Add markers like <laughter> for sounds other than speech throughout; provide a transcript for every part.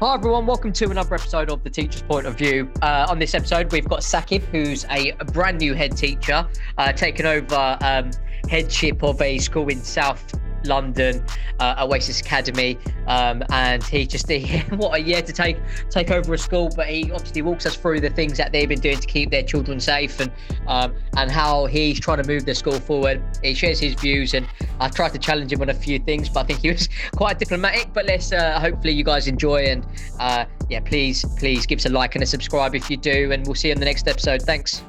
Hi everyone, welcome to another episode of the Teacher's Point of View. Uh, on this episode, we've got Sakib, who's a brand new head teacher, uh, taking over um, headship of a school in South London, uh, Oasis Academy, um, and he just <laughs> he, what a year to take take over a school. But he obviously walks us through the things that they've been doing to keep their children safe and um, and how he's trying to move the school forward. He shares his views, and I tried to challenge him on a few things, but I think he was <laughs> quite diplomatic. But let's uh, hopefully you guys enjoy and uh, yeah, please please give us a like and a subscribe if you do, and we'll see you in the next episode. Thanks.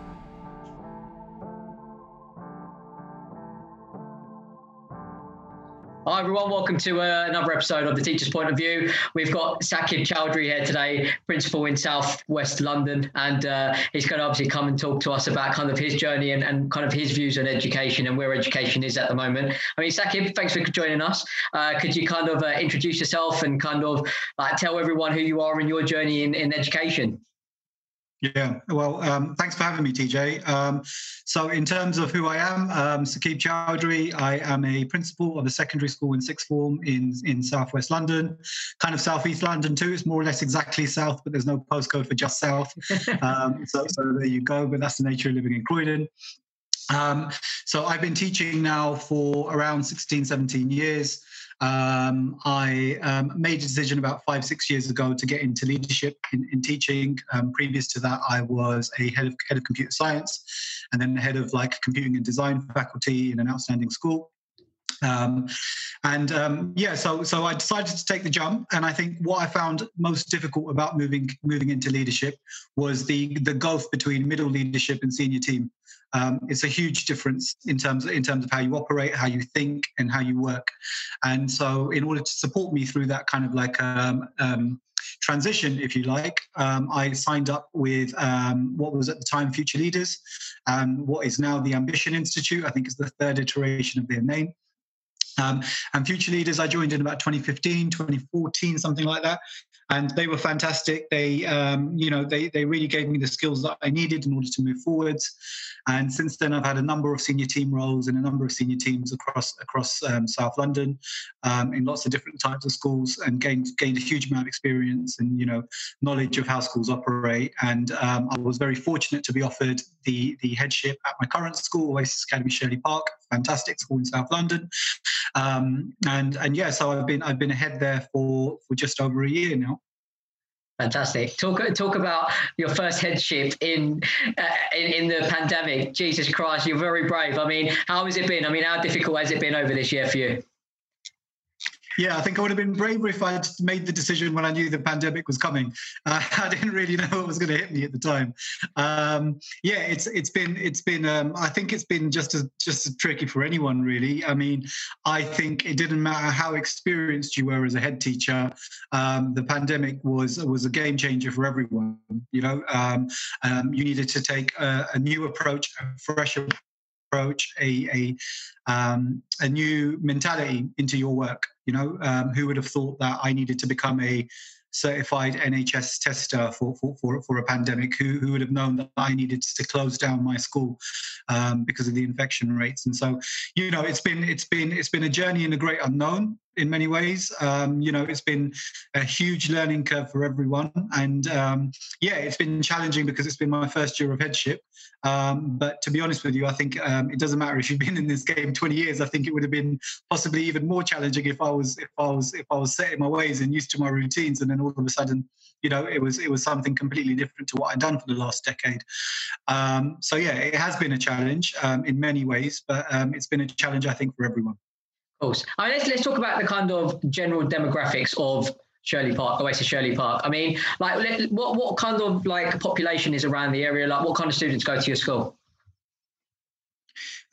Hi everyone, welcome to uh, another episode of the Teacher's Point of View. We've got Sakib Chowdhury here today, principal in South West London, and uh, he's going to obviously come and talk to us about kind of his journey and, and kind of his views on education and where education is at the moment. I mean, Sakib, thanks for joining us. Uh, could you kind of uh, introduce yourself and kind of like tell everyone who you are and your journey in, in education? Yeah, well, um, thanks for having me, TJ. Um, so, in terms of who I am, um, Sakib Chowdhury, I am a principal of a secondary school in sixth form in in southwest London, kind of southeast London too. It's more or less exactly south, but there's no postcode for just south. <laughs> Um, so, so there you go. But that's the nature of living in Croydon. Um, so I've been teaching now for around 16, 17 years. Um, I um, made a decision about five, six years ago to get into leadership in, in teaching. Um, previous to that, I was a head of head of computer science, and then head of like computing and design faculty in an outstanding school. Um, and um, yeah, so so I decided to take the jump, and I think what I found most difficult about moving moving into leadership was the the gulf between middle leadership and senior team. Um, it's a huge difference in terms of, in terms of how you operate, how you think, and how you work. And so, in order to support me through that kind of like um, um, transition, if you like, um, I signed up with um, what was at the time Future Leaders, um, what is now the Ambition Institute. I think is the third iteration of their name. Um, and Future Leaders, I joined in about 2015, 2014, something like that and they were fantastic. They, um, you know, they they really gave me the skills that I needed in order to move forwards. And since then, I've had a number of senior team roles in a number of senior teams across across um, South London, um, in lots of different types of schools, and gained gained a huge amount of experience and you know knowledge of how schools operate. And um, I was very fortunate to be offered the the headship at my current school, Oasis Academy Shirley Park, fantastic school in South London. Um, and and yeah, so I've been I've been ahead there for for just over a year now. Fantastic. Talk talk about your first headship in, uh, in in the pandemic. Jesus Christ, you're very brave. I mean, how has it been? I mean, how difficult has it been over this year for you? Yeah, I think I would have been braver if I'd made the decision when I knew the pandemic was coming. Uh, <laughs> I didn't really know what was going to hit me at the time. Um, yeah, it's it's been it's been um, I think it's been just as just as tricky for anyone really. I mean, I think it didn't matter how experienced you were as a head teacher. Um, the pandemic was was a game changer for everyone. You know, um, um, you needed to take a, a new approach, a fresh approach, a a, um, a new mentality into your work. You know, um, who would have thought that I needed to become a certified NHS tester for, for, for, for, a pandemic? Who, who would have known that I needed to close down my school um, because of the infection rates? And so, you know, it's been it's been it's been a journey in a great unknown in many ways. Um, you know, it's been a huge learning curve for everyone, and um, yeah, it's been challenging because it's been my first year of headship. Um, but to be honest with you, I think um, it doesn't matter if you've been in this game 20 years. I think it would have been possibly even more challenging if I was if I was if I was set in my ways and used to my routines, and then all of a sudden, you know, it was it was something completely different to what I'd done for the last decade. Um, so yeah, it has been a challenge um, in many ways, but it's been a challenge I think for everyone. Course. I mean, let's let's talk about the kind of general demographics of Shirley Park, Oasis Shirley Park. I mean, like, what what kind of like population is around the area? Like, what kind of students go to your school?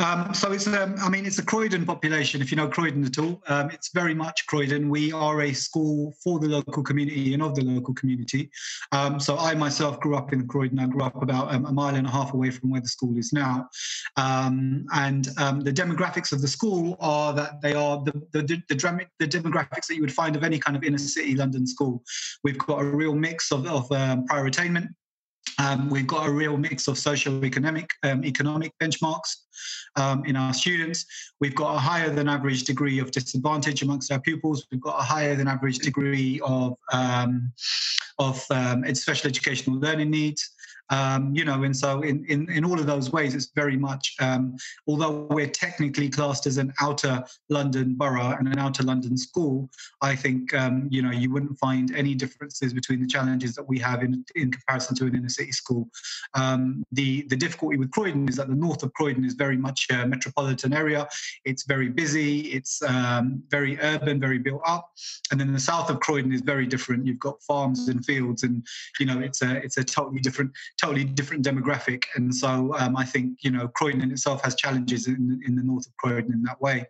Um, so it's, um, I mean, it's a Croydon population. If you know Croydon at all, um, it's very much Croydon. We are a school for the local community and of the local community. Um, so I myself grew up in Croydon. I grew up about um, a mile and a half away from where the school is now. And the demographics of the school are that they are the the, the, the, the, demographics that you would find of any kind of inner city London school. We've got a real mix of, of prior attainment Um, we've got a real mix of socio-economic um, economic benchmarks um, in our students. We've got a higher than average degree of disadvantage amongst our pupils. We've got a higher than average degree of um, of um, special educational learning needs. Um, you know, and so in, in, in all of those ways, it's very much, um, although we're technically classed as an outer London borough and an outer London school, I think, um, you know, you wouldn't find any differences between the challenges that we have in, in comparison to an inner city school. Um, the, the difficulty with Croydon is that the north of Croydon is very much a metropolitan area. It's very busy, it's um, very urban, very built up. And then the south of Croydon is very different. You've got farms and fields and, you know, it's a, it's a totally different totally different demographic. And so um, I think, you know, Croydon itself has challenges in, in the north of Croydon in that way.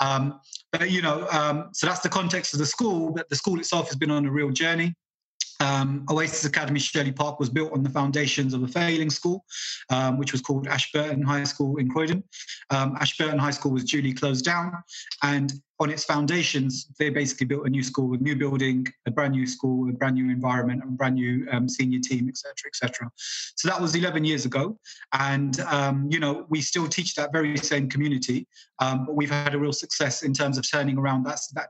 Um, but, you know, um, so that's the context of the school, but the school itself has been on a real journey. Um, Oasis Academy Shirley Park was built on the foundations of a failing school, um, which was called Ashburton High School in Croydon. Um, Ashburton High School was duly closed down, and on its foundations, they basically built a new school, a new building, a brand new school, a brand new environment, a brand new um, senior team, etc., etc. So that was 11 years ago, and um, you know we still teach that very same community, um, but we've had a real success in terms of turning around that that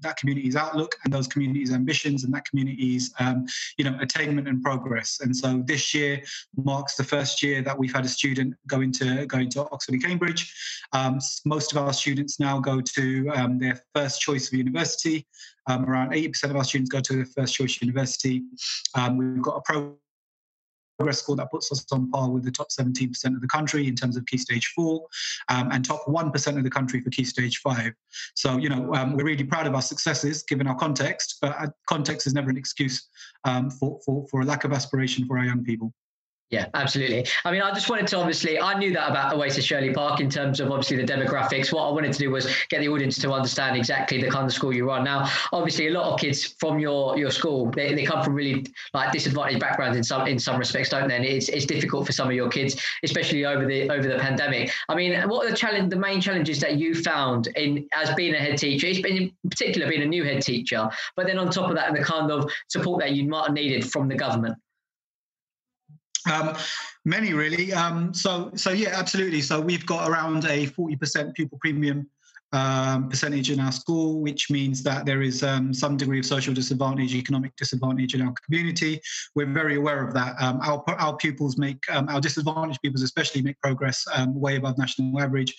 that community's outlook and those communities' ambitions and that community's um, you know attainment and progress. And so this year marks the first year that we've had a student going to going to Oxford and Cambridge. Um, most of our students now go to um, their first choice of university. Um, around 80% of our students go to their first choice university. Um, we've got a progress score that puts us on par with the top 17% of the country in terms of key stage four um, and top 1% of the country for key stage five. So, you know, um, we're really proud of our successes given our context, but uh, context is never an excuse um, for, for, for a lack of aspiration for our young people. Yeah, absolutely. I mean, I just wanted to obviously, I knew that about Oasis Shirley Park in terms of obviously the demographics. What I wanted to do was get the audience to understand exactly the kind of school you run. Now, obviously, a lot of kids from your your school they, they come from really like disadvantaged backgrounds in some in some respects, don't they? And it's it's difficult for some of your kids, especially over the over the pandemic. I mean, what are the challenge the main challenges that you found in as being a head teacher? It's been in particular being a new head teacher, but then on top of that, and the kind of support that you might have needed from the government. Um, many really. Um, so so yeah, absolutely. So we've got around a forty percent pupil premium um, percentage in our school, which means that there is um, some degree of social disadvantage, economic disadvantage in our community. We're very aware of that. Um, our, our pupils make, um, our disadvantaged pupils especially make progress um, way above national average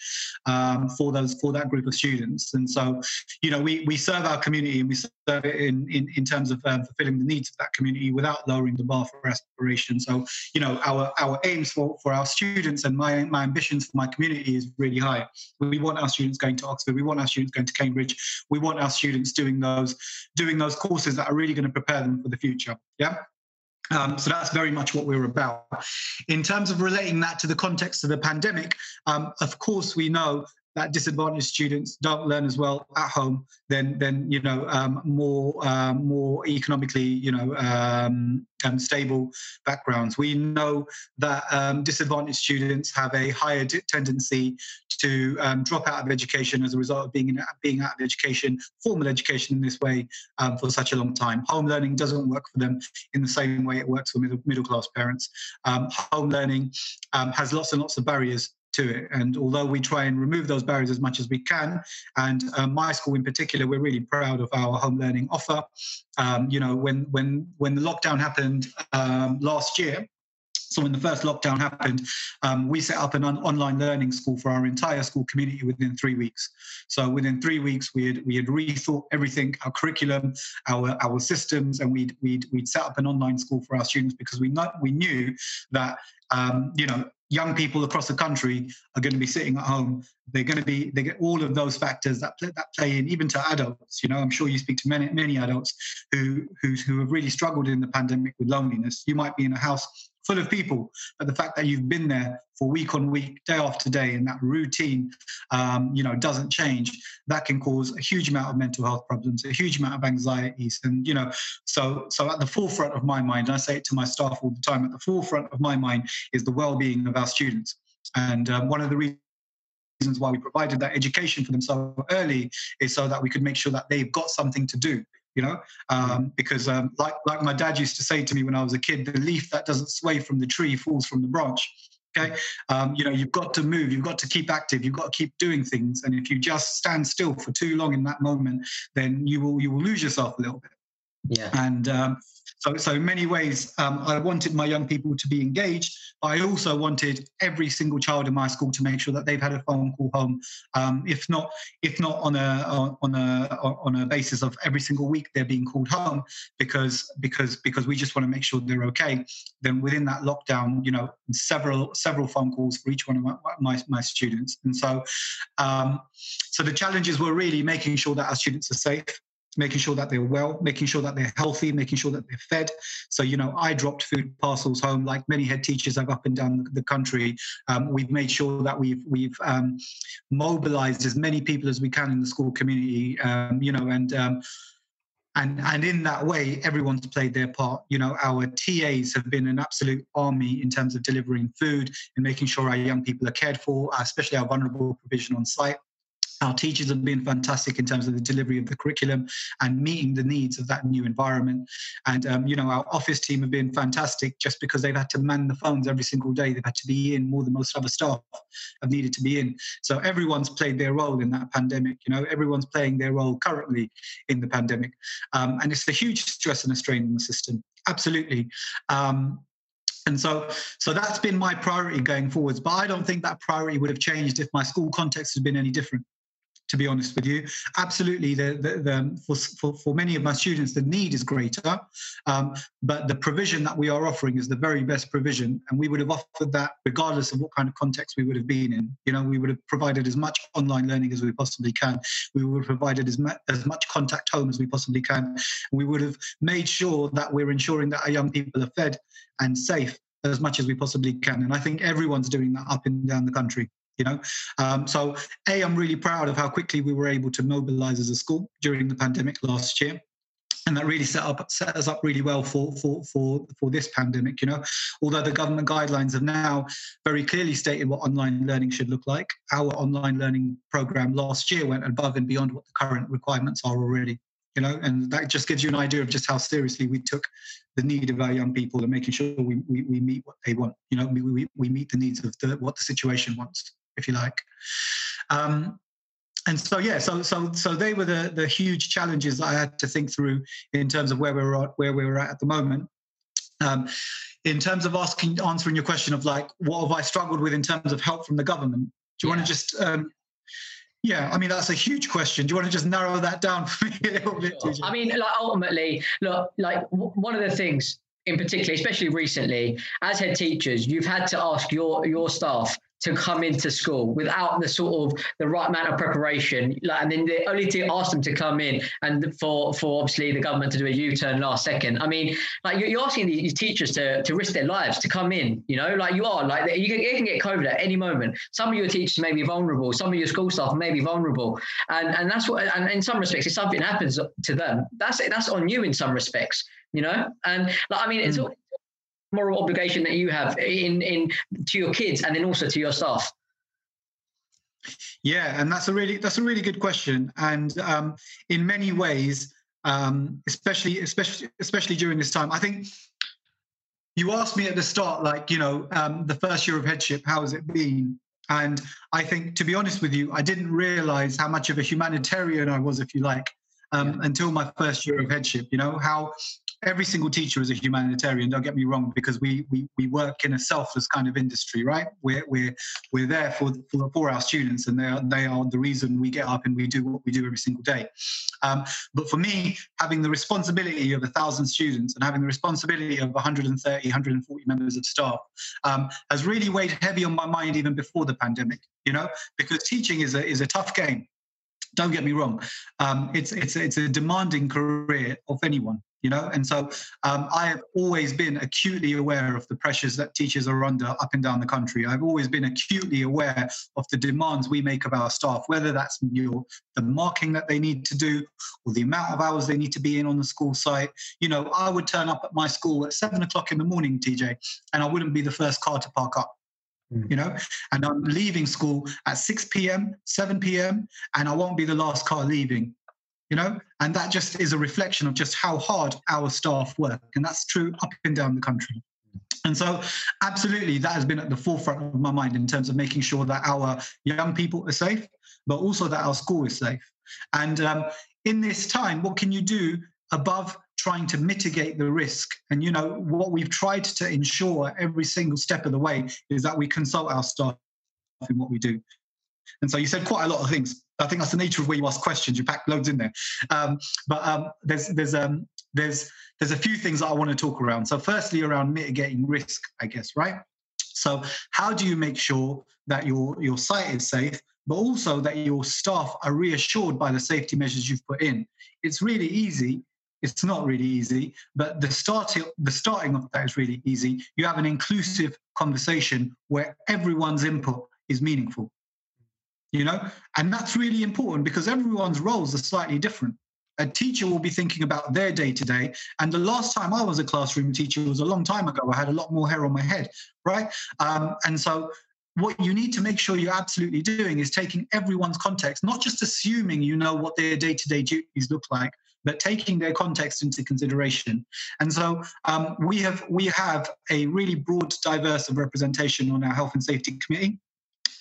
um, for those for that group of students. And so, you know, we, we serve our community and we serve it in, in, in terms of fulfilling the needs of that community without lowering the bar for aspiration. So, you know, our, our aims for, for our students and my, my ambitions for my community is really high. We want our students going to Oxford Oxford. We want our students going to Cambridge. We want our students doing those doing those courses that are really going to prepare them for the future. Yeah. Um, so that's very much what we're about. In terms of relating that to the context of the pandemic, um, of course, we know that disadvantaged students don't learn as well at home than than you know um, more uh, more economically you know um, um, stable backgrounds. We know that um, disadvantaged students have a higher tendency to um, drop out of education as a result of being in, being out of education, formal education in this way for such a long time. Home learning doesn't work for them in the same way it works for middle, middle class parents. home learning has lots and lots of barriers to it. And although we try and remove those barriers as much as we can, and um, my school in particular, we're really proud of our home learning offer. Um, you know, when when when the lockdown happened um, last year. So when the first lockdown happened, um, we set up an on- online learning school for our entire school community within three weeks. So within three weeks, we had we had rethought everything, our curriculum, our our systems, and we'd we'd we'd set up an online school for our students because we not, we knew that um, you know young people across the country are going to be sitting at home. They're going to be they get all of those factors that play, that play in, even to adults. You know, I'm sure you speak to many many adults who who who have really struggled in the pandemic with loneliness. You might be in a house full of people. But the fact that you've been there for week on week, day after day, and that routine, um, you know, doesn't change, that can cause a huge amount of mental health problems, a huge amount of anxieties, and you know, so so at the forefront of my mind, I say it to my staff all the time. At the forefront of my mind is the well-being of our students, and um, one of the reasons reasons why we provided that education for them so early is so that we could make sure that they've got something to do you know, um, because um, like like my dad used to say to me when I was a kid, the leaf that doesn't sway from the tree falls from the branch. Okay, um, you know, you've got to move, you've got to keep active, you've got to keep doing things, and if you just stand still for too long in that moment, then you will you will lose yourself a little bit. Yeah. And um, so, so in many ways, um, I wanted my young people to be engaged, but I also wanted every single child in my school to make sure that they've had a phone call home, um, if not, if not on a on a on a basis of every single week they're being called home, because because because we just want to make sure they're okay. Then within that lockdown, you know, several several phone calls for each one of my my, my students, and so um, so the challenges were really making sure that our students are safe making sure that they're well, making sure that they're healthy, making sure that they're fed. So, you know, I dropped food parcels home like many head teachers have up and down the country. Um, we've made sure that we've we've um, mobilized as many people as we can in the school community, um, you know, and um, and and in that way, everyone's played their part. You know, our TAs have been an absolute army in terms of delivering food and making sure our young people are cared for, especially our vulnerable provision on site. Our teachers have been fantastic in terms of the delivery of the curriculum and meeting the needs of that new environment. And um, you know, our office team have been fantastic just because they've had to man the phones every single day. They've had to be in more than most other staff have needed to be in. So everyone's played their role in that pandemic. You know, everyone's playing their role currently in the pandemic, um, and it's a huge stress and a strain in the system. Absolutely. Um, and so so that's been my priority going forwards but i don't think that priority would have changed if my school context had been any different to be honest with you. Absolutely, the, the, the, for, for, for, many of my students, the need is greater, um, but the provision that we are offering is the very best provision, and we would have offered that regardless of what kind of context we would have been in. You know, we would have provided as much online learning as we possibly can. We would have provided as, mu- as much contact home as we possibly can. We would have made sure that we're ensuring that our young people are fed and safe as much as we possibly can. And I think everyone's doing that up and down the country you know? Um, so a i'm really proud of how quickly we were able to mobilize as a school during the pandemic last year. And that really set up set us up really well for for for for this pandemic you know? Although the government guidelines have now very clearly stated what online learning should look like our online learning program last year went above and beyond what the current requirements are already you know? And that just gives you an idea of just how seriously we took the need of our young people and making sure we, we, we meet what they want you know? We, we, we meet the needs of the, what the situation wants if you like. Um, and so yeah, so so so they were the the huge challenges I had to think through in terms of where we were at, where we were at at the moment. Um, in terms of asking answering your question of like what have I struggled with in terms of help from the government? Do you yeah. want to just um, yeah, I mean that's a huge question. Do you want to just narrow that down for me <laughs> a little bit? Sure. I mean, like ultimately, look, like one of the things in particular, especially recently, as head teachers, you've had to ask your your staff to come into school without the sort of the right amount of preparation. Like, and then they only to ask them to come in and for for obviously the government to do a U-turn last second. I mean, like you're, you're asking these teachers to to risk their lives to come in. You know, like you are like you can, you can get COVID at any moment. Some of your teachers may be vulnerable. Some of your school staff may be vulnerable, and and that's what. And in some respects, if something happens to them, that's that's on you in some respects. You know, and like I mean, it's. Mm moral obligation that you have in in to your kids and then also to your staff? Yeah, and that's a really that's a really good question, and um, in many ways, um, especially especially especially during this time, I think you asked me at the start, like you know, um, the first year of headship, how has it been? And I think, to be honest with you, I didn't realize how much of a humanitarian I was, if you like, um, until my first year of headship. You know how every single teacher is a humanitarian. Don't get me wrong, because we we, we work in a selfless kind of industry, right? We're we're we're there for for, for our students, and they are they are the reason we get up and we do what we do every single day. Um, but for me, having the responsibility of a thousand students and having the responsibility of 130, 140 members of staff um, has really weighed heavy on my mind even before the pandemic. You know, because teaching is a is a tough game don't get me wrong um, it's it's it's a demanding career of anyone you know? And so um, i have always been acutely aware of the pressures that teachers are under up and down the country. I've always been acutely aware of the demands we make of our staff whether that's your the marking that they need to do or the amount of hours they need to be in on the school site. You know i would turn up at my school at seven o'clock in the morning tj and i wouldn't be the first car to park up hmm. you know? And i'm leaving school at 6 p.m 7 p.m and i won't be the last car leaving you know, and that just is a reflection of just how hard our staff work. And that's true up and down the country. And so, absolutely, that has been at the forefront of my mind in terms of making sure that our young people are safe, but also that our school is safe. And um, in this time, what can you do above trying to mitigate the risk? And you know, what we've tried to ensure every single step of the way is that we consult our staff in what we do. And so you said quite a lot of things. I think that's the nature of where you ask questions. You pack loads in there. Um, but um, there's there's um, there's there's a few things that I want to talk around. So firstly, around mitigating risk, I guess, right? So how do you make sure that your your site is safe, but also that your staff are reassured by the safety measures you've put in? It's really easy. It's not really easy, but the starting the starting of that is really easy. You have an inclusive conversation where everyone's input is meaningful you know? And that's really important because everyone's roles are slightly different. A teacher will be thinking about their day to day. And the last time i was a classroom teacher was a long time ago. I had a lot more hair on my head right? Um, and so what you need to make sure you're absolutely doing is taking everyone's context not just assuming you know what their day-to-day duties look like but taking their context into consideration. And so um, we have we have a really broad diverse representation on our health and safety committee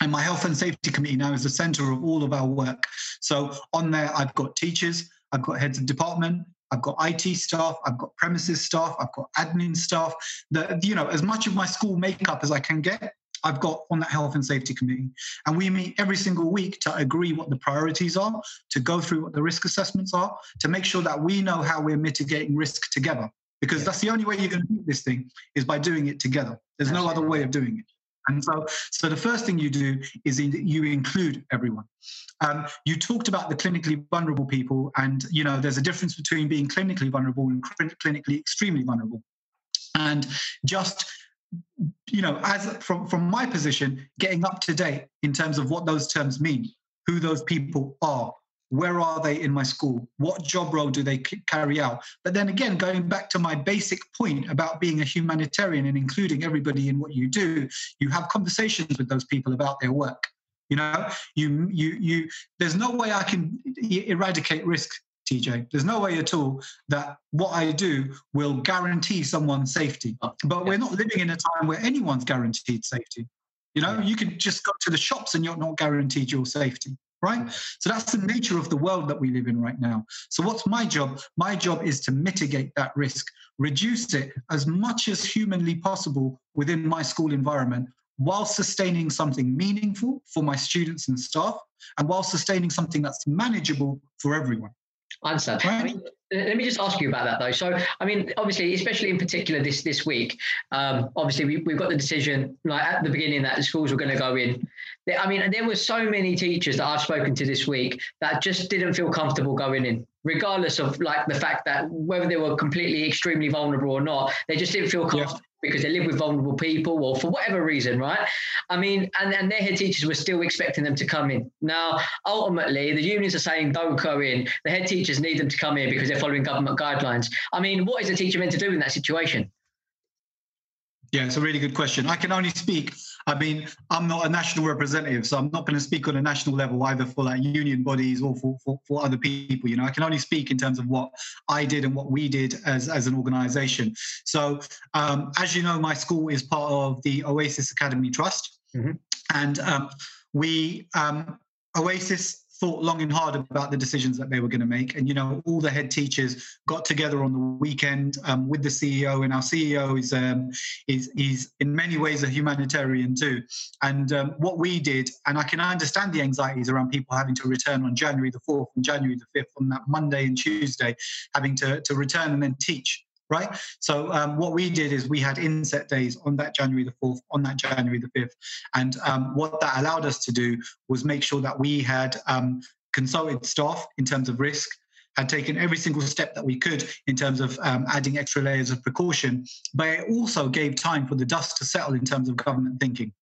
and my health and safety committee now is the center of all of our work. So on there, I've got teachers, I've got heads of department, I've got IT staff, I've got premises staff, I've got admin staff. That you know, as much of my school makeup as I can get, I've got on that health and safety committee. And we meet every single week to agree what the priorities are, to go through what the risk assessments are, to make sure that we know how we're mitigating risk together. Because that's the only way you're going to do this thing is by doing it together. There's no other way of doing it. And so, so the first thing you do is you include everyone. Um, you talked about the clinically vulnerable people, and you know there's a difference between being clinically vulnerable and clinically extremely vulnerable. And just you know, as from from my position, getting up to date in terms of what those terms mean, who those people are, where are they in my school what job role do they carry out but then again going back to my basic point about being a humanitarian and including everybody in what you do you have conversations with those people about their work you know you you you there's no way i can eradicate risk TJ. There's no way at all that what I do will guarantee someone's safety. But we're not living in a time where anyone's guaranteed safety. You know, you can just go to the shops and you're not guaranteed your safety right? So that's the nature of the world that we live in right now. So, what's my job? My job is to mitigate that risk, reduce it as much as humanly possible within my school environment while sustaining something meaningful for my students and staff and while sustaining something that's manageable for everyone. I understand. Right? I mean, let me just ask you about that though. So, I mean, obviously, especially in particular this this week, um, obviously we, we've got the decision like at the beginning that the schools were going to go in. I mean, there were so many teachers that I've spoken to this week that just didn't feel comfortable going in, regardless of like the fact that whether they were completely extremely vulnerable or not, they just didn't feel comfortable. Because they live with vulnerable people or for whatever reason, right? I mean, and, and their head teachers were still expecting them to come in. Now, ultimately, the unions are saying don't go in. The head teachers need them to come in because they're following government guidelines. I mean, what is a teacher meant to do in that situation? Yeah, it's a really good question. I can only speak. I mean, I'm not a national representative, so I'm not going to speak on a national level either for like union bodies or for, for, for other people. You know, I can only speak in terms of what I did and what we did as, as an organization. So, um, as you know, my school is part of the Oasis Academy Trust. Mm-hmm. And um, we, um, Oasis thought long and hard about the decisions that they were going to make. And, you know, all the head teachers got together on the weekend um, with the CEO, and our CEO is, um, is, is in many ways a humanitarian too. And um, what we did, and I can understand the anxieties around people having to return on January the 4th and January the 5th on that Monday and Tuesday, having to, to return and then teach right? So um, what we did is we had inset days on that January the 4th, on that January the 5th. And um, what that allowed us to do was make sure that we had um, consulted staff in terms of risk, had taken every single step that we could in terms of um, adding extra layers of precaution, but it also gave time for the dust to settle in terms of government thinking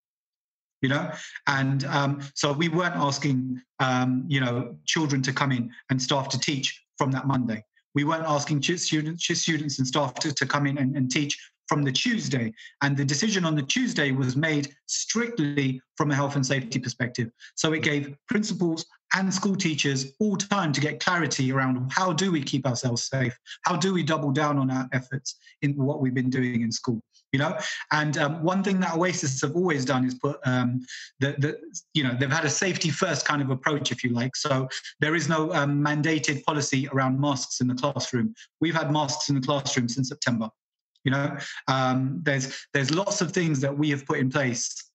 you know and um, so we weren't asking um, you know children to come in and staff to teach from that monday we weren't asking students, students and staff to, to come in and, and teach from the Tuesday. And the decision on the Tuesday was made strictly from a health and safety perspective. So it gave principals and school teachers all time to get clarity around how do we keep ourselves safe? How do we double down on our efforts in what we've been doing in school? You know, and um, one thing that Oasis have always done is put um, the, the, you know, they've had a safety first kind of approach, if you like. So there is no um, mandated policy around masks in the classroom. We've had masks in the classroom since September. You know, um, there's there's lots of things that we have put in place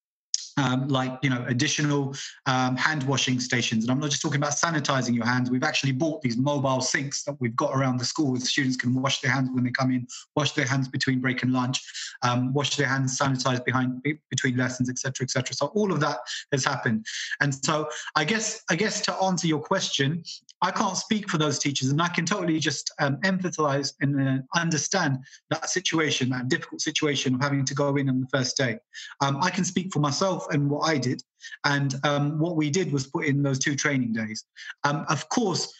um, like you know additional um, hand washing stations. And i'm not just talking about sanitizing your hands. We've actually bought these mobile sinks that we've got around the school students can wash their hands when they come in wash their hands between break and lunch um, wash their hands sanitize behind between lessons etc etc so all of that has happened. And so i guess i guess to answer your question i can't speak for those teachers and i can totally just um, empathize and uh, understand that situation that difficult situation of having to go in on the first day. Um, i can speak for myself and what I did. And um, what we did was put in those two training days. Um, of course,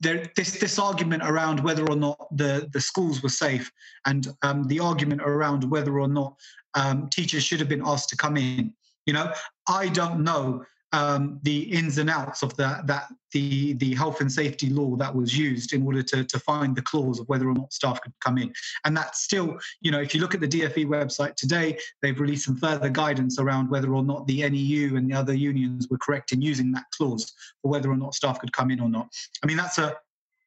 there, this this argument around whether or not the the schools were safe, and um, the argument around whether or not um, teachers should have been asked to come in. You know, I don't know um, the ins and outs of that that the the health and safety law that was used in order to to find the clause of whether or not staff could come in. And that's still you know if you look at the DFE website today they've released some further guidance around whether or not the NEU and the other unions were correct in using that clause for whether or not staff could come in or not. I mean that's a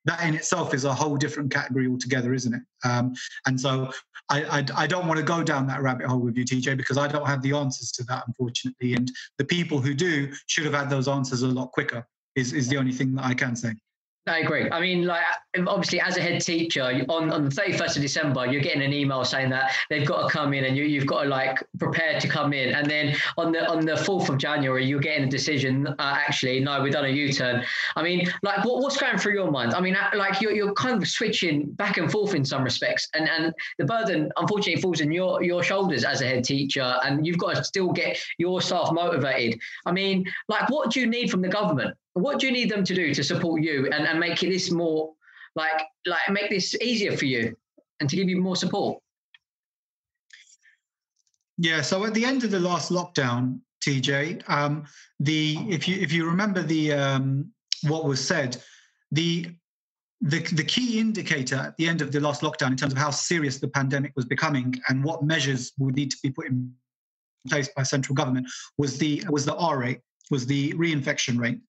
that in itself is a whole different category altogether, isn't it? Um, and so I, I, I, don't want to go down that rabbit hole with you, TJ, because I don't have the answers to that, unfortunately. And the people who do should have had those answers a lot quicker, is, is the only thing that I can say. I agree. I mean, like obviously, as a head teacher, on, on the thirty first of December, you're getting an email saying that they've got to come in, and you you've got to like prepare to come in. And then on the on the fourth of January, you're getting a decision. Uh, actually, no, we've done a U turn. I mean, like what, what's going through your mind? I mean, uh, like you're you're kind of switching back and forth in some respects, and and the burden unfortunately falls on your your shoulders as a head teacher, and you've got to still get your staff motivated. I mean, like what do you need from the government? What do you need them to do to support you and, and make this more like like make this easier for you and to give you more support yeah so at the end of the last lockdown tj um, the if you if you remember the um, what was said the the, the key indicator at the end of the last lockdown in terms of how serious the pandemic was becoming and what measures would need to be put in place by central government was the was the R rate was the reinfection rate.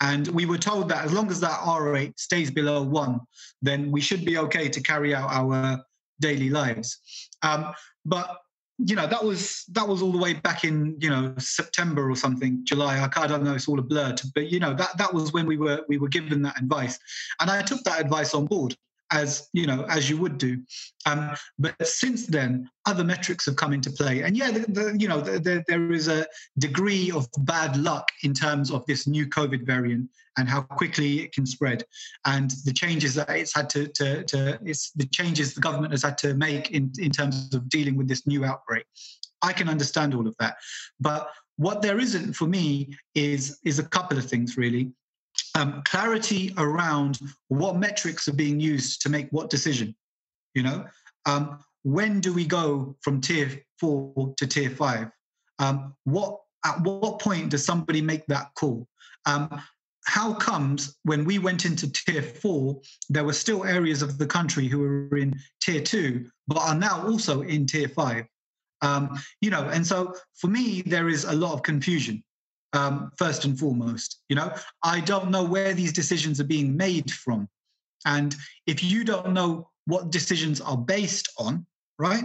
And we were told that as long as that R rate stays below one, then we should be okay to carry out our daily lives. Um, but you know that was that was all the way back in you know September or something, July. I, don't know. It's all a blur. But you know that that was when we were we were given that advice, and I took that advice on board as you know as you would do. Um, but since then other metrics have come into play. And yeah the, the, you know the, there is a degree of bad luck in terms of this new covid variant and how quickly it can spread. And the changes that it's had to, to, to it's the changes the government has had to make in, in terms of dealing with this new outbreak. I can understand all of that. But what there isn't for me is is a couple of things really um, clarity around what metrics are being used to make what decision. You know, um, when do we go from tier four to tier five? Um, what at what point does somebody make that call? Um, how comes when we went into tier four, there were still areas of the country who were in tier two, but are now also in tier five? Um, you know, and so for me, there is a lot of confusion um, first and foremost. You know, I don't know where these decisions are being made from. And if you don't know what decisions are based on, right,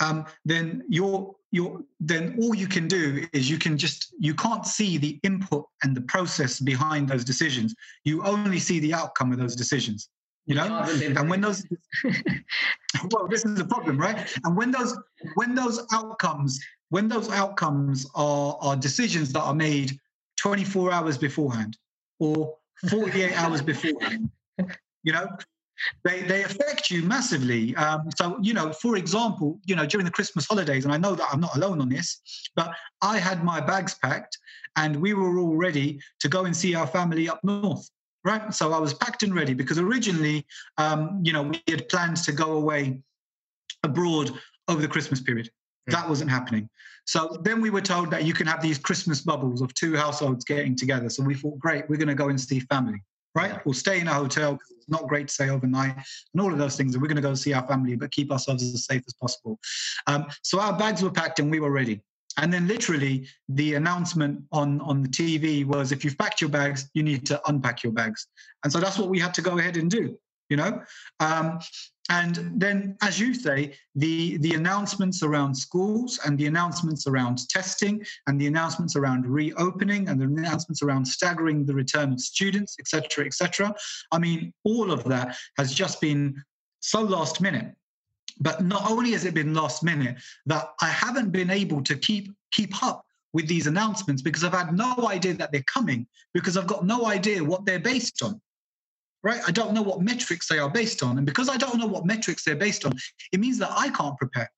um, then you're you're then all you can do is you can just you can't see the input and the process behind those decisions. You only see the outcome of those decisions. You know, and when those <laughs> well, this is the problem, right? And when those when those outcomes when those outcomes are, are decisions that are made 24 hours beforehand or 48 <laughs> hours beforehand, you know, they, they affect you massively. Um, so, you know, for example, you know, during the Christmas holidays, and I know that I'm not alone on this, but I had my bags packed and we were all ready to go and see our family up north. Right. So I was packed and ready because originally, um, you know, we had plans to go away abroad over the Christmas period. Mm. That wasn't happening. So then we were told that you can have these Christmas bubbles of two households getting together. So we thought, great, we're going to go and see family, right? Yeah. We'll stay in a hotel. It's not great to stay overnight and all of those things. And we're going to go see our family, but keep ourselves as safe as possible. Um, so our bags were packed and we were ready. And then literally the announcement on, on the TV was if you've packed your bags, you need to unpack your bags. And so that's what we had to go ahead and do, you know? Um, and then, as you say, the, the announcements around schools and the announcements around testing and the announcements around reopening and the announcements around staggering the return of students, etc., etc. I mean, all of that has just been so last minute. But not only has it been last minute, that I haven't been able to keep keep up with these announcements because I've had no idea that they're coming because I've got no idea what they're based on. Right? I don't know what metrics they are based on. And because I don't know what metrics they're based on, it means that I can't prepare.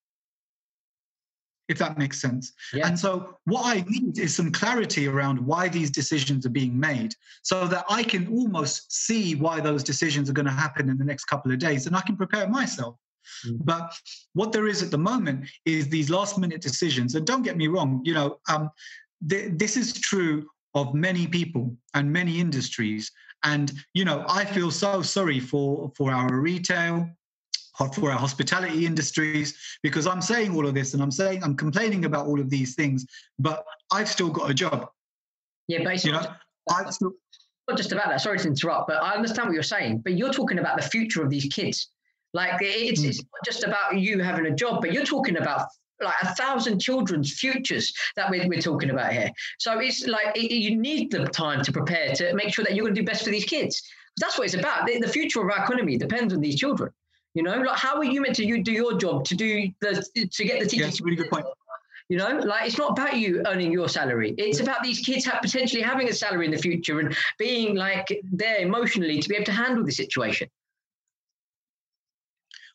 If that makes sense. Yeah. And so, what I need is some clarity around why these decisions are being made so that I can almost see why those decisions are going to happen in the next couple of days and I can prepare myself. Mm. But what there is at the moment is these last minute decisions. And don't get me wrong, you know, um, th- this is true of many people and many industries. And you know, I feel so sorry for for our retail, for our hospitality industries because I'm saying all of this and I'm saying I'm complaining about all of these things, but I've still got a job. Yeah, basically. You know, I've still, not just about that. Sorry to interrupt, but I understand what you're saying. But you're talking about the future of these kids. Like it's, mm. it's not just about you having a job, but you're talking about like a thousand children's futures that we're, we're talking about here. So it's like it, you need the time to prepare to make sure that you're going to do best for these kids. That's what it's about. The, the, future of our economy depends on these children. You know, like how are you meant to you do your job to do the to get the teachers? Yes, really good point. You know, like it's not about you earning your salary. It's about these kids have potentially having a salary in the future and being like there emotionally to be able to handle the situation.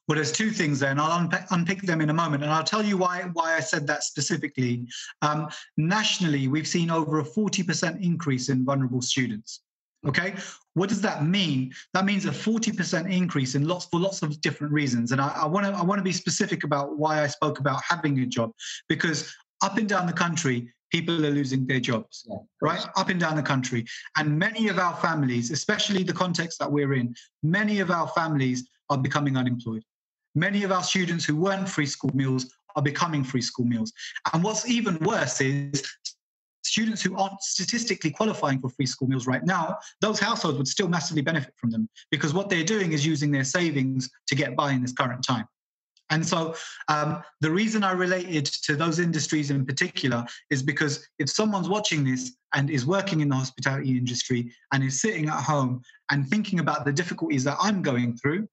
Well, there's two things there, and I'll unpick, unpick, them in a moment. And I'll tell you why, why I said that specifically. Um, nationally, we've seen over a 40% increase in vulnerable students. Okay, what does that mean? That means a 40% increase in lots for lots of different reasons. And I want to I want to be specific about why I spoke about having a job, because up and down the country, people are losing their jobs, yeah, right? Up and down the country. And many of our families, especially the context that we're in, many of our families are becoming unemployed. Many of our students who weren't free school meals are becoming free school meals. And what's even worse is students who aren't statistically qualifying for free school meals right now, those households would still massively benefit from them because what they're doing is using their savings to get by in this current time. And so um, the reason I related to those industries in particular is because if someone's watching this and is working in the hospitality industry and is sitting at home and thinking about the difficulties that I'm going through,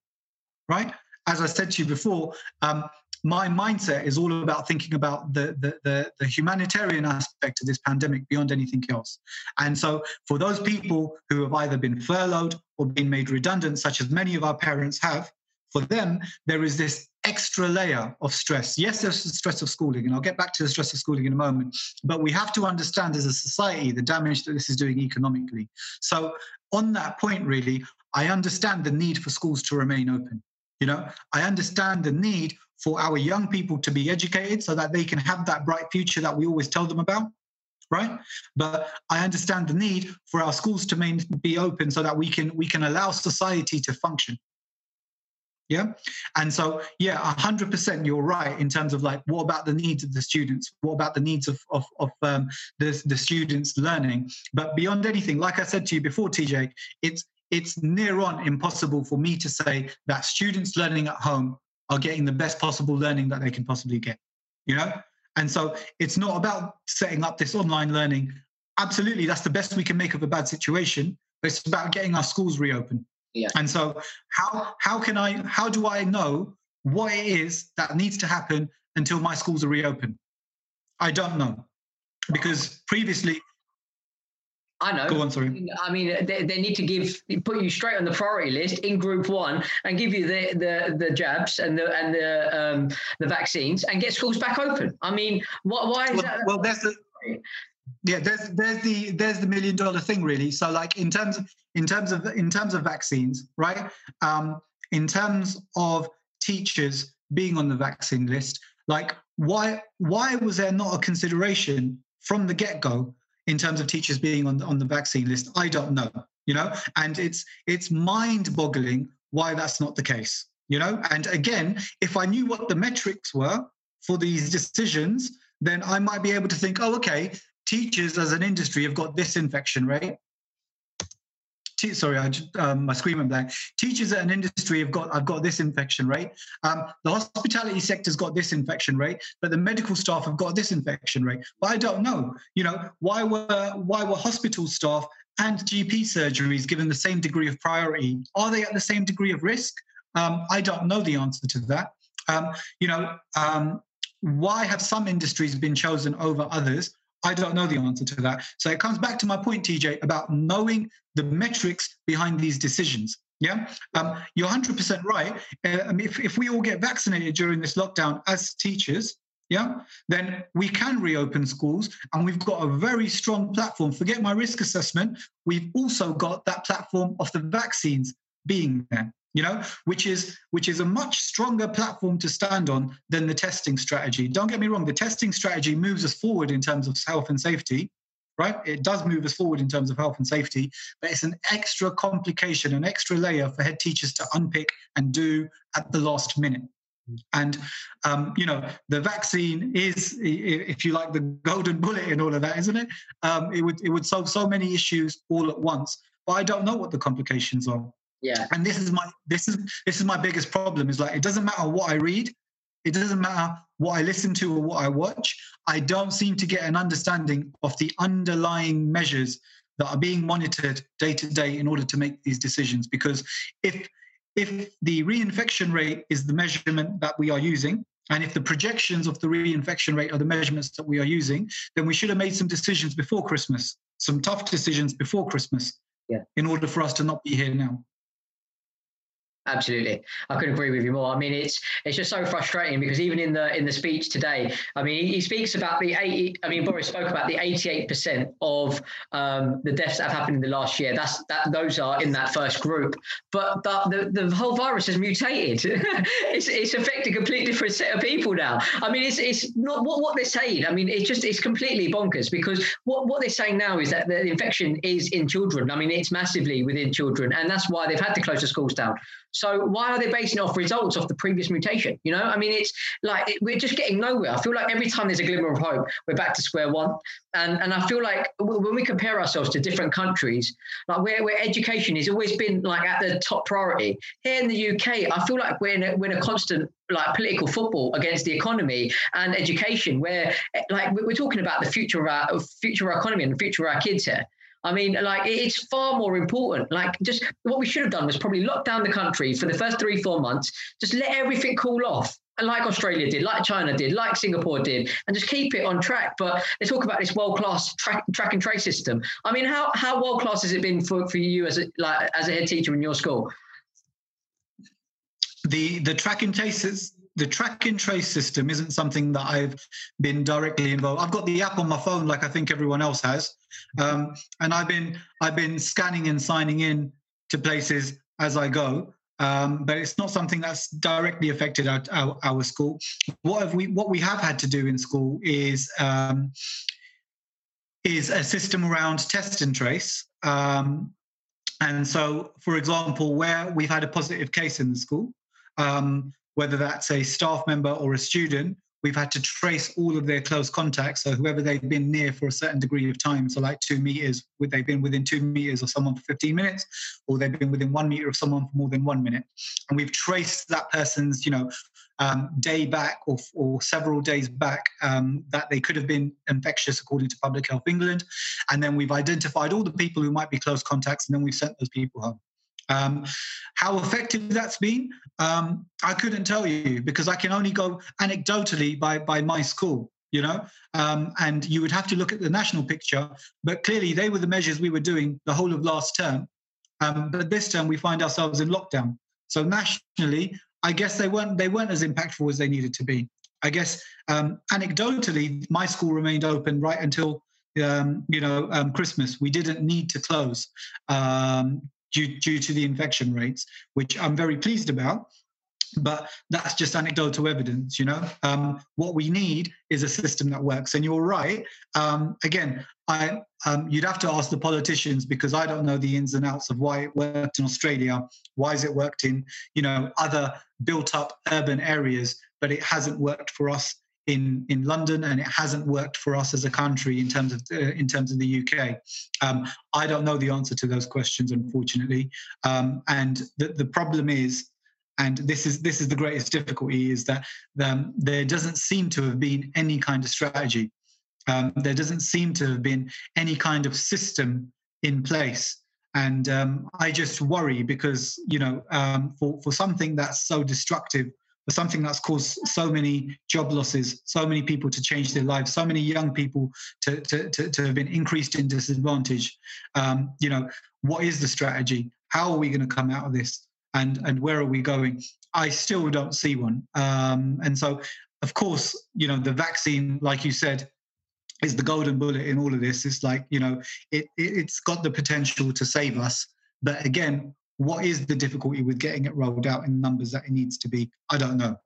right? As I said to you before, um, my mindset is all about thinking about the, the, the, the, humanitarian aspect of this pandemic beyond anything else. And so, for those people who have either been furloughed or been made redundant, such as many of our parents have, for them, there is this extra layer of stress. Yes, there's the stress of schooling, and I'll get back to the stress of schooling in a moment, but we have to understand as a society the damage that this is doing economically. So, on that point, really, I understand the need for schools to remain open. You know, I understand the need for our young people to be educated so that they can have that bright future that we always tell them about right? But i understand the need for our schools to main, be open so that we can we can allow society to function. Yeah? And so yeah 100% you're right in terms of like what about the needs of the students? What about the needs of of, of um, the, the students learning? But beyond anything like i said to you before tj it's it's near on impossible for me to say that students learning at home are getting the best possible learning that they can possibly get you know? And so it's not about setting up this online learning. Absolutely that's the best we can make of a bad situation but it's about getting our schools reopened. Yeah. and so how how can i how do i know what it is that needs to happen until my schools are reopened? I don't know. Because previously I know. Go on, sorry. I mean, they, they need to give put you straight on the priority list in Group One and give you the the, the jabs and the and the um, the vaccines and get schools back open. I mean, what? Why is well, that? Well, there's the yeah, there's there's the there's the million dollar thing really. So like in terms of in terms of in terms of vaccines, right? Um, in terms of teachers being on the vaccine list, Like, why why was there not a consideration from the get go in terms of teachers being on on the vaccine list? I don't know. You know, and it's it's mind boggling why that's not the case. You know, and again, if I knew what the metrics were for these decisions, then I might be able to think, oh, okay, teachers as an industry have got this infection rate sorry, I just, um, my screen went blank. Teachers at an industry have got, I've got this infection rate. Um, the hospitality sector's got this infection rate, but the medical staff have got this infection rate. But I don't know, you know, why were why were hospital staff and GP surgeries given the same degree of priority? Are they at the same degree of risk? Um, I don't know the answer to that. Um, you know, um, why have some industries been chosen over others? I don't know the answer to that. So it comes back to my point, TJ, about knowing the metrics behind these decisions. Yeah, um, you're 100% right. Uh, if, if we all get vaccinated during this lockdown as teachers, yeah, then we can reopen schools and we've got a very strong platform. Forget my risk assessment. We've also got that platform of the vaccines being there you know which is which is a much stronger platform to stand on than the testing strategy. Don't get me wrong the testing strategy moves us forward in terms of health and safety right? It does move us forward in terms of health and safety but it's an extra complication an extra layer for head teachers to unpick and do at the last minute. And um, you know the vaccine is if you like the golden bullet in all of that isn't it? Um, it would it would solve so many issues all at once but i don't know what the complications are yeah. And this is my this is this is my biggest problem is like it doesn't matter what I read, it doesn't matter what I listen to or what I watch. I don't seem to get an understanding of the underlying measures that are being monitored day to day in order to make these decisions. Because if if the reinfection rate is the measurement that we are using, and if the projections of the reinfection rate are the measurements that we are using, then we should have made some decisions before Christmas, some tough decisions before Christmas, yeah. in order for us to not be here now. Absolutely, I could agree with you more. I mean, it's it's just so frustrating because even in the in the speech today, I mean, he, speaks about the eighty. I mean, Boris spoke about the eighty-eight percent of um, the deaths that have happened in the last year. That's that those are in that first group. But the the, the whole virus has mutated. <laughs> it's it's affecting a completely different set of people now. I mean, it's it's not what what they're saying. I mean, it's just it's completely bonkers because what what they're saying now is that the infection is in children. I mean, it's massively within children, and that's why they've had to close the schools down. So why are they basing off results of the previous mutation? You know, I mean, it's like it, we're just getting nowhere. I feel like every time there's a glimmer of hope, we're back to square one. And and I feel like when we compare ourselves to different countries, like where, where education has always been like at the top priority, here in the UK, I feel like we're in a, we're in a constant like political football against the economy and education, where eh, like we're talking about the future of our future of our economy and the future of our kids here. I mean, like it's far more important. Like, just what we should have done was probably lock down the country for the first three, four months, just let everything cool off. And like Australia did, like China did, like Singapore did, and just keep it on track. But they talk about this world-class track, track and trace system. I mean, how how world-class has it been for, for you as a like as a head teacher in your school? The the track and trace is the track and trace system isn't something that I've been directly involved. I've got the app on my phone, like I think everyone else has, um, and I've been I've been scanning and signing in to places as I go. Um, but it's not something that's directly affected our, our, our, school. What have we what we have had to do in school is um, is a system around test and trace. Um, and so, for example, where we've had a positive case in the school, um, whether that's a staff member or a student, we've had to trace all of their close contacts. So whoever they've been near for a certain degree of time, so like two meters, would they've been within two meters of someone for 15 minutes, or they've been within one meter of someone for more than one minute. And we've traced that person's, you know, um, day back or, or several days back um, that they could have been infectious according to Public Health England. And then we've identified all the people who might be close contacts, and then we've sent those people home. Um, how effective that's been, um, I couldn't tell you because I can only go anecdotally by by my school, you know. Um, and you would have to look at the national picture. But clearly, they were the measures we were doing the whole of last term. Um, but this term, we find ourselves in lockdown. So nationally, I guess they weren't they weren't as impactful as they needed to be. I guess um, anecdotally, my school remained open right until um, you know um, Christmas. We didn't need to close um, due, due to the infection rates, which I'm very pleased about. but that's just anecdotal evidence you know um, what we need is a system that works and you're right um, again i um, you'd have to ask the politicians because i don't know the ins and outs of why it worked in australia why has it worked in you know other built up urban areas but it hasn't worked for us in in London, and it hasn't worked for us as a country in terms of uh, in terms of the UK. Um, I don't know the answer to those questions, unfortunately. Um, and the the problem is and this is this is the greatest difficulty is that um, there doesn't seem to have been any kind of strategy um, there doesn't seem to have been any kind of system in place and um, i just worry because you know um, for, for something that's so destructive for something that's caused so many job losses so many people to change their lives so many young people to, to, to, to have been increased in disadvantage um, you know what is the strategy how are we going to come out of this and and where are we going? I still don't see one. Um, and so, of course, you know, the vaccine, like you said, is the golden bullet in all of this. It's like you know, it, it it's got the potential to save us, but again, what is the difficulty with getting it rolled out in numbers that it needs to be? I don't know.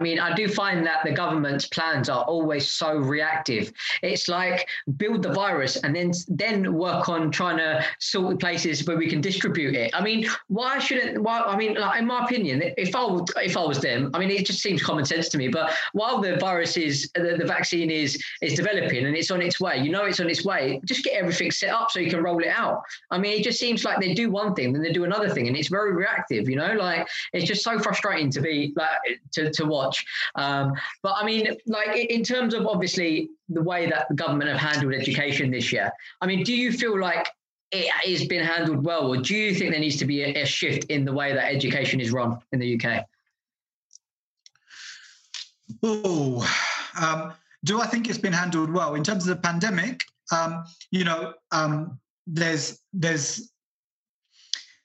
I mean, I do find that the government's plans are always so reactive. It's like build the virus and then then work on trying to sort the places where we can distribute it. I mean, why shouldn't? Why? I mean, like, in my opinion, if I if I was them, I mean, it just seems common sense to me. But while the virus is the, the vaccine is is developing and it's on its way, you know, it's on its way. Just get everything set up so you can roll it out. I mean, it just seems like they do one thing, then they do another thing, and it's very reactive. You know, like it's just so frustrating to be like to to watch watch. Um, but I mean, like in terms of obviously the way that the government have handled education this year, I mean, do you feel like it has been handled well, or do you think there needs to be a, a shift in the way that education is run in the UK? Oh, um, do I think it's been handled well in terms of the pandemic? Um, you know, um, there's there's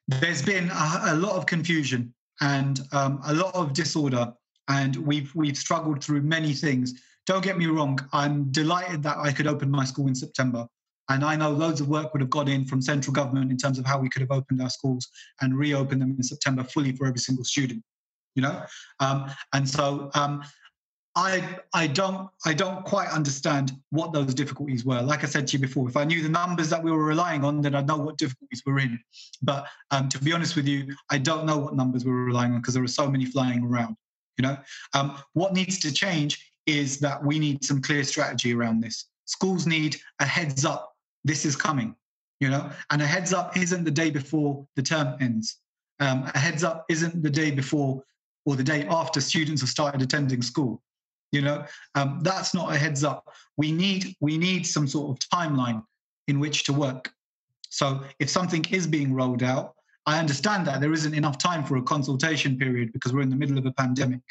there's been a, a lot of confusion and um, a lot of disorder and we've we've struggled through many things. Don't get me wrong, I'm delighted that I could open my school in September. And I know loads of work would have gone in from central government in terms of how we could have opened our schools and reopened them in September fully for every single student. You know, um, and so um, I I don't I don't quite understand what those difficulties were. Like I said to you before, if I knew the numbers that we were relying on, then I'd know what difficulties we're in. But um, to be honest with you, I don't know what numbers we're relying on because there are so many flying around. You know, um, what needs to change is that we need some clear strategy around this. Schools need a heads up. This is coming. You know, and a heads up isn't the day before the term ends. Um, a heads up isn't the day before or the day after students have started attending school. You know, um, that's not a heads up. We need we need some sort of timeline in which to work. So if something is being rolled out, I understand that there isn't enough time for a consultation period because we're in the middle of a pandemic.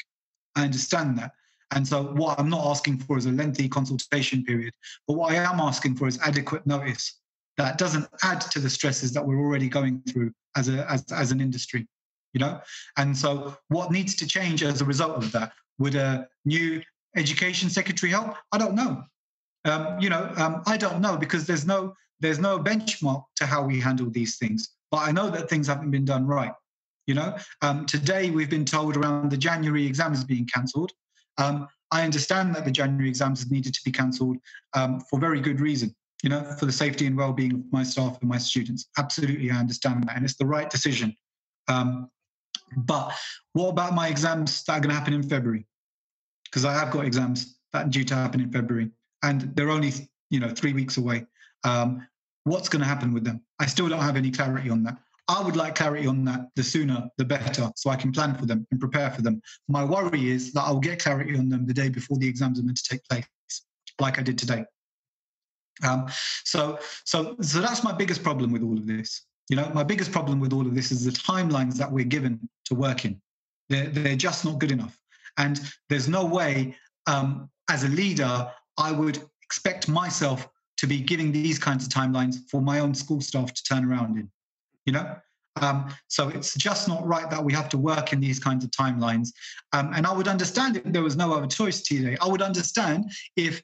I understand that. And so, what I'm not asking for is a lengthy consultation period, but what I am asking for is adequate notice that doesn't add to the stresses that we're already going through as, a, as, as an industry. You know, and so what needs to change as a result of that? Would a new education secretary help? I don't know. Um, you know, um, I don't know because there's no there's no benchmark to how we handle these things but I know that things haven't been done right. You know, um, today we've been told around the January exams being cancelled. Um, I understand that the January exams needed to be cancelled um, for very good reason. You know, for the safety and well-being of my staff and my students. Absolutely, I understand that, and it's the right decision. Um, but what about my exams that are going to happen in February? Because I have got exams that are due to happen in February, and they're only you know three weeks away. Um, what's going to happen with them. I still don't have any clarity on that. I would like clarity on that the sooner the better so I can plan for them and prepare for them. My worry is that I'll get clarity on them the day before the exams are meant to take place, like I did today. Um, so, so, so that's my biggest problem with all of this. You know, my biggest problem with all of this is the timelines that we're given to work in. They're, they're just not good enough. And there's no way, um, as a leader, I would expect myself to be giving these kinds of timelines for my own school staff to turn around in you know? Um, so it's just not right that we have to work in these kinds of timelines. Um, and i would understand if there was no other choice today i would understand if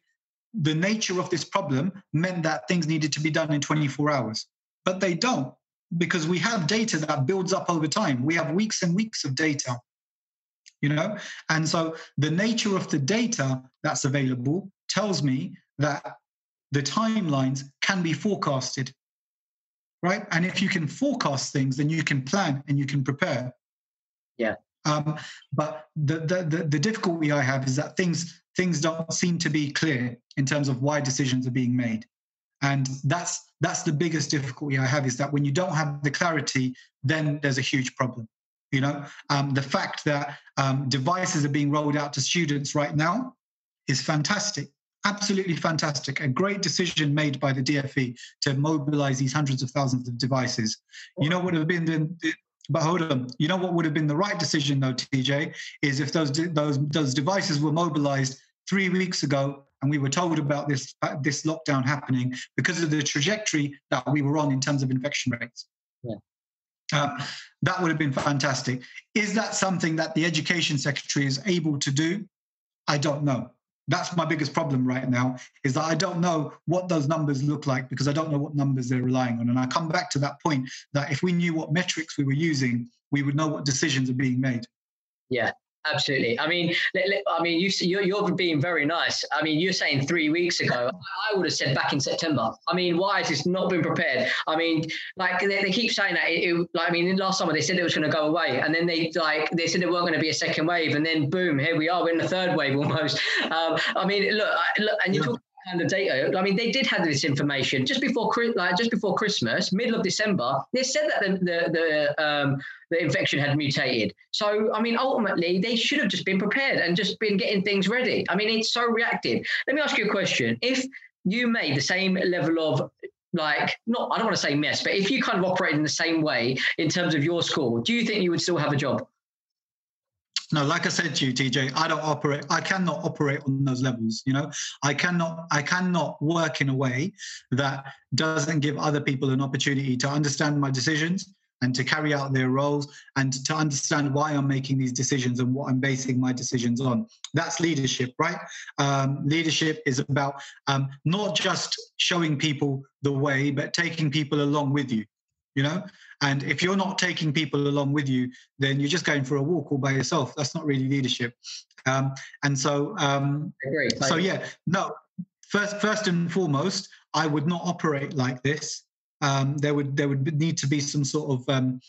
the nature of this problem meant that things needed to be done in 24 hours. But they don't because we have data that builds up over time. We have weeks and weeks of data you know? And so the nature of the data that's available tells me that the timelines can be forecasted, right? And if you can forecast things, then you can plan and you can prepare. Yeah. Um, but the, the, the the difficulty I have is that things things don't seem to be clear in terms of why decisions are being made, and that's that's the biggest difficulty I have is that when you don't have the clarity, then there's a huge problem. You know, um, the fact that um, devices are being rolled out to students right now is fantastic, absolutely fantastic. A great decision made by the DFE to mobilize these hundreds of thousands of devices. You know what would have been the, but hold on, you know what would have been the right decision though, TJ, is if those those those devices were mobilized three weeks ago and we were told about this uh, this lockdown happening because of the trajectory that we were on in terms of infection rates. Yeah. Um, that would have been fantastic. Is that something that the education secretary is able to do? I don't know. That's my biggest problem right now is that I don't know what those numbers look like because I don't know what numbers they're relying on. And I come back to that point that if we knew what metrics we were using, we would know what decisions are being made. Yeah, Absolutely. I mean, I mean, you, you're, you're being very nice. I mean, you're saying three weeks ago. I would have said back in September. I mean, why has this not been prepared? I mean, like they, they keep saying that. It, it, like, I mean, last summer they said it was going to go away, and then they like they said there weren't going to be a second wave, and then boom, here we are. We're in the third wave <laughs> almost. Um, I mean, look, look, and you yeah. talk kind of data. I mean, they did have this information just before, like just before Christmas, middle of December. They said that the the the, um, the infection had mutated. So, I mean, ultimately, they should have just been prepared and just been getting things ready. I mean, it's so reactive. Let me ask you a question: If you made the same level of like not I don't want to say mess, but if you kind of operated in the same way in terms of your school, do you think you would still have a job? No, like I said to you, TJ, I don't operate. I cannot operate on those levels. You know, I cannot. I cannot work in a way that doesn't give other people an opportunity to understand my decisions and to carry out their roles and to understand why I'm making these decisions and what I'm basing my decisions on. That's leadership, right? Um, leadership is about um, not just showing people the way, but taking people along with you. You know, and if you're not taking people along with you, then you're just going for a walk all by yourself. That's not really leadership. Um, and so, um, so yeah, no. First, first and foremost, I would not operate like this. Um, there would there would need to be some sort of um,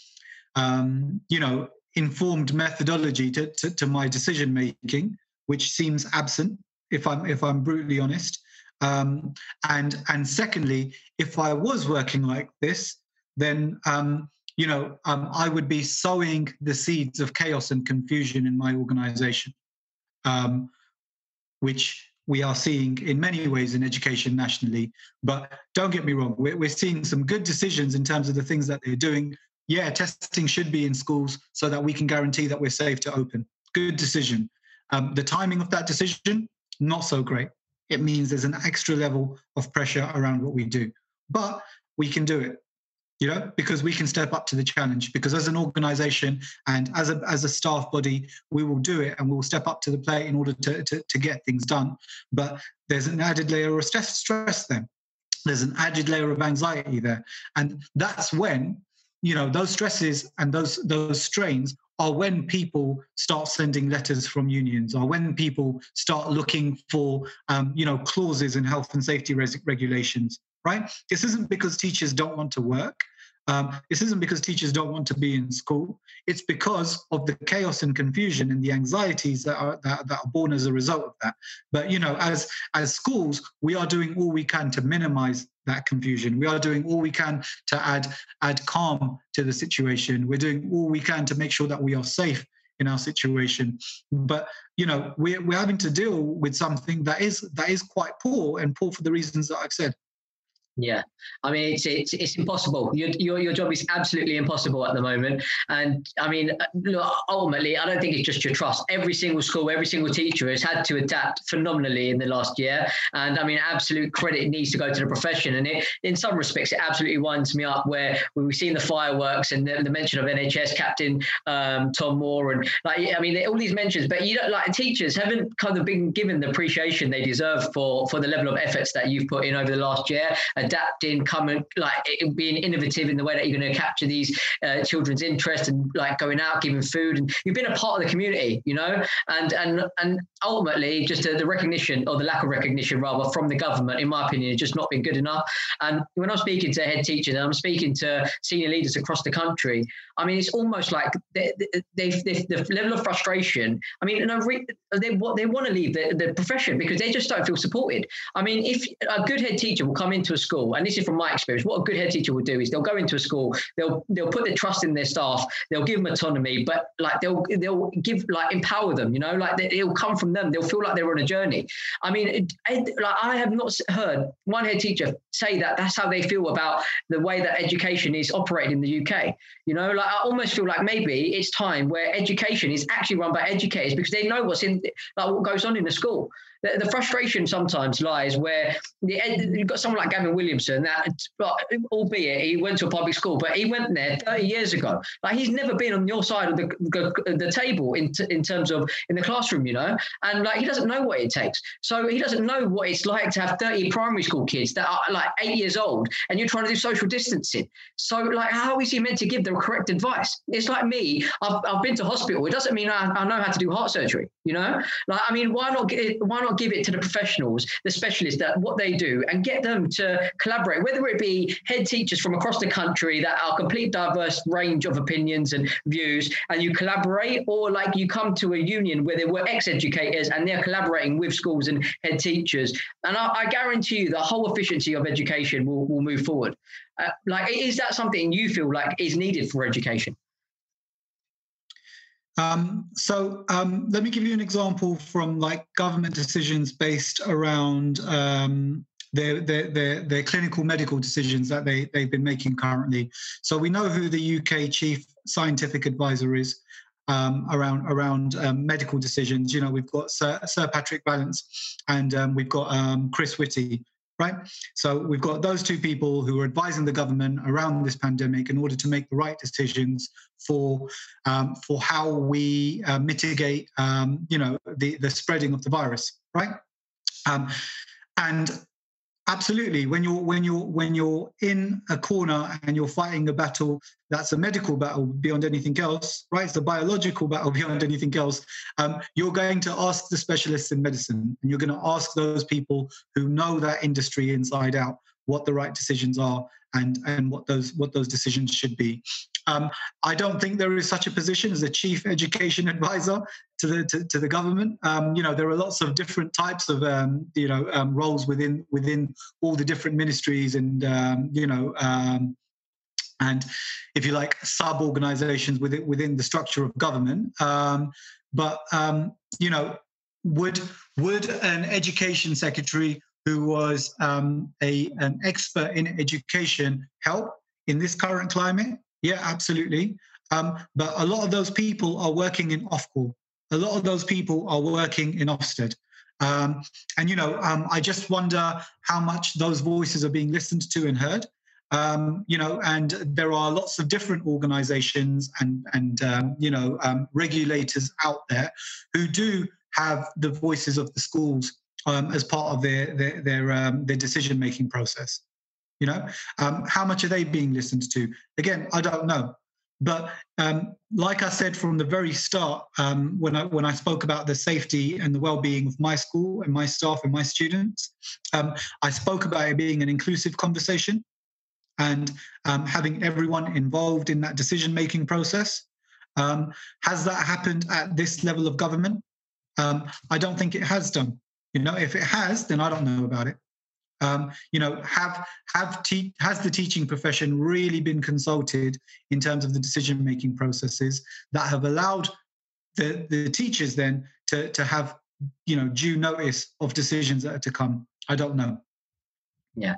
um, you know informed methodology to, to, to my decision making, which seems absent. If I'm if I'm brutally honest. Um, and and secondly, if I was working like this, then um, you know um, I would be sowing the seeds of chaos and confusion in my organization, um, which we are seeing in many ways in education nationally. But don't get me wrong, we're, we're seeing some good decisions in terms of the things that they're doing. Yeah, testing should be in schools so that we can guarantee that we're safe to open. Good decision. Um, the timing of that decision, not so great. It means there's an extra level of pressure around what we do, but we can do it you know because we can step up to the challenge. Because as an organization and as a as a staff body we will do it and we'll step up to the plate in order to to, to get things done. But there's an added layer of stress stress then there's an added layer of anxiety there. And that's when you know those stresses and those those strains are when people start sending letters from unions or when people start looking for um, you know clauses in health and safety res- regulations right? This isn't because teachers don't want to work. Um, this isn't because teachers don't want to be in school. It's because of the chaos and confusion and the anxieties that are that, that, are born as a result of that. But you know, as as schools, we are doing all we can to minimize that confusion. We are doing all we can to add add calm to the situation. We're doing all we can to make sure that we are safe in our situation. But you know, we're we're having to deal with something that is that is quite poor and poor for the reasons that I've said. Yeah, I mean it's it's, it's impossible. Your, your your job is absolutely impossible at the moment. And I mean, look, ultimately, I don't think it's just your trust. Every single school, every single teacher has had to adapt phenomenally in the last year. And I mean, absolute credit needs to go to the profession. And it, in some respects, it absolutely winds me up where we've seen the fireworks and the, the mention of NHS captain um, Tom Moore and like I mean, all these mentions. But you don't like teachers haven't kind of been given the appreciation they deserve for for the level of efforts that you've put in over the last year. And adapting, coming like being innovative in the way that you're going to capture these uh, children's interest and like going out, giving food, and you've been a part of the community, you know, and and and ultimately just the recognition or the lack of recognition rather from the government, in my opinion, has just not been good enough. And when I'm speaking to head teachers and I'm speaking to senior leaders across the country, I mean, it's almost like they, they, the level of frustration. I mean, they, what they want to leave the, the profession because they just don't feel supported. I mean, if a good head teacher will come into a school, and this is from my experience, what a good head teacher will do is they'll go into a school, they'll they'll put their trust in their staff, they'll give them autonomy, but like they'll they'll give like empower them, you know, like they, it'll come from them. They'll feel like they're on a journey. I mean, it, it, like I have not heard one head teacher say that that's how they feel about the way that education is operated in the UK. You know, like I almost feel like maybe it's time where education is actually run by educators because they know what's in like what goes on in the school the, the frustration sometimes lies where the, eh, you've got someone like Gavin Williamson that, albeit he went to a public school, but he went there 30 years ago. Like he's never been on your side of the, the, the table in, t- in terms of in the classroom, you know, and like he doesn't know what it takes. So he doesn't know what it's like to have 30 primary school kids that are like eight years old and you're trying to do social distancing. So like, how is he meant to give the correct advice? It's like me, I've, I've been to hospital. It doesn't mean I, I know how to do heart surgery, you know, like, I mean, why not get, why not give it to the professionals, the specialists, that what they do, and get them to collaborate, whether it be head teachers from across the country that are complete diverse range of opinions and views, and you collaborate, or like you come to a union where there were ex-educators and they're collaborating with schools and head teachers. And I, I guarantee you the whole efficiency of education will, will move forward. Uh, like, is that something you feel like is needed for education? Um, so um, let me give you an example from like government decisions based around um, their, their, their, their, clinical medical decisions that they, they've been making currently. So we know who the UK chief scientific advisor is um, around around um, medical decisions. You know, we've got Sir, Sir Patrick Vallance and um, we've got Chris Whitty right? So we've got those two people who are advising the government around this pandemic in order to make the right decisions for um, for how we uh, mitigate, um, you know, the the spreading of the virus, right? Um, and absolutely. When you're when you're when you're in a corner and you're fighting a battle that's a medical battle beyond anything else right? It's a biological battle <laughs> beyond anything else. Um, you're going to ask the specialists in medicine and you're going to ask those people who know that industry inside out what the right decisions are and and what those what those decisions should be um, I don't think there is such a position as a chief education <laughs> advisor to the to, to the government. Um, you know, there are lots of different types of um, you know um, roles within within all the different ministries and um, you know. Um, and if you like, sub organizations within, within the structure of government. but, you know, would, would an education secretary who was um, a, an expert in education help in this current climate? Yeah, absolutely. Um, but a lot of those people are working in Ofqual. A lot of those people are working in Ofsted. Um, and, you know, um, I just wonder how much those voices are being listened to and heard. Um, you know, and there are lots of different organizations and, and um, you know, um, regulators out there who do have the voices of the schools as part of their, their, their, their decision-making process. You know, um, how much are they being listened to? Again, I don't know. But um, like I said from the very start, um, when I when I spoke about the safety and the well-being of my school and my staff and my students, um, I spoke about it being an inclusive conversation and um, having everyone involved in that decision-making process. Um, has that happened at this level of government? I don't think it has done. You know, if it has, then I don't know about it. Um, you know, have have te- has the teaching profession really been consulted in terms of the decision making processes that have allowed the the teachers then to to have you know due notice of decisions that are to come? I don't know. Yeah,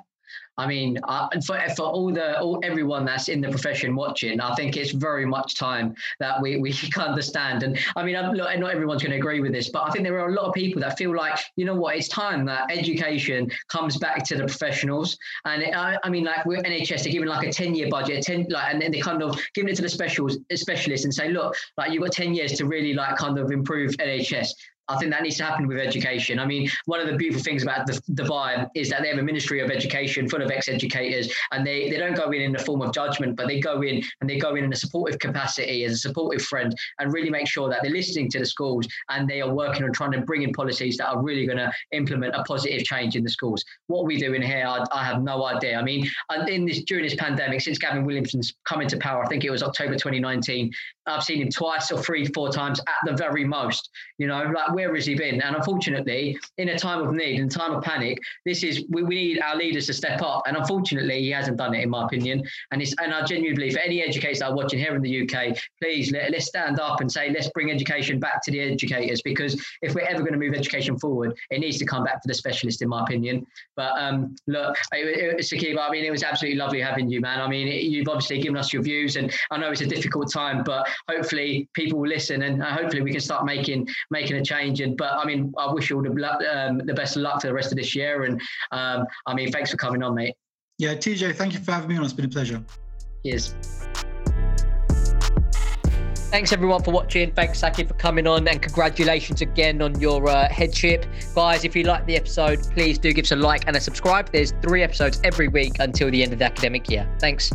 I mean, uh, for, for all the all everyone that's in the profession watching, I think it's very much time that we, we <laughs> understand. And I mean, I'm, look, not everyone's going to agree with this, but I think there are a lot of people that feel like, you know what, it's time that education comes back to the professionals. And it, I, I, mean, like we're NHS, they're giving like a 10 year budget, 10, like, and then they kind of giving it to the specials, specialists and say, look, like you've got 10 years to really like kind of improve NHS. I think that needs to happen with education. I mean, one of the beautiful things about the, Dubai is that they have a ministry of education full of ex-educators, and they they don't go in in the form of judgment, but they go in and they go in in a supportive capacity as a supportive friend, and really make sure that they're listening to the schools and they are working on trying to bring in policies that are really going to implement a positive change in the schools. What are we doing here, I, I have no idea. I mean, in this during this pandemic, since Gavin Williamson's come into power, I think it was October 2019. I've seen him twice or three, four times at the very most. You know, like where has he been? And unfortunately, in a time of need, in time of panic, this is we, we need our leaders to step up. And unfortunately, he hasn't done it, in my opinion. And it's and I genuinely believe for any educators that are watching here in the UK, please let, let's stand up and say let's bring education back to the educators because if we're ever going to move education forward, it needs to come back to the specialist, in my opinion. But um, look, Saqib, I mean, it was absolutely lovely having you, man. I mean, it, you've obviously given us your views, and I know it's a difficult time, but hopefully people will listen, and hopefully we can start making making a change. And but I mean, I wish you all the um, the best of luck for the rest of this year. And um, I mean, thanks for coming on, mate. Yeah, TJ, thank you for having me on. It's been a pleasure. Cheers. Thanks everyone for watching. Thanks Saki for coming on, and congratulations again on your uh, headship, guys. If you like the episode, please do give us a like and a subscribe. There's three episodes every week until the end of the academic year. Thanks.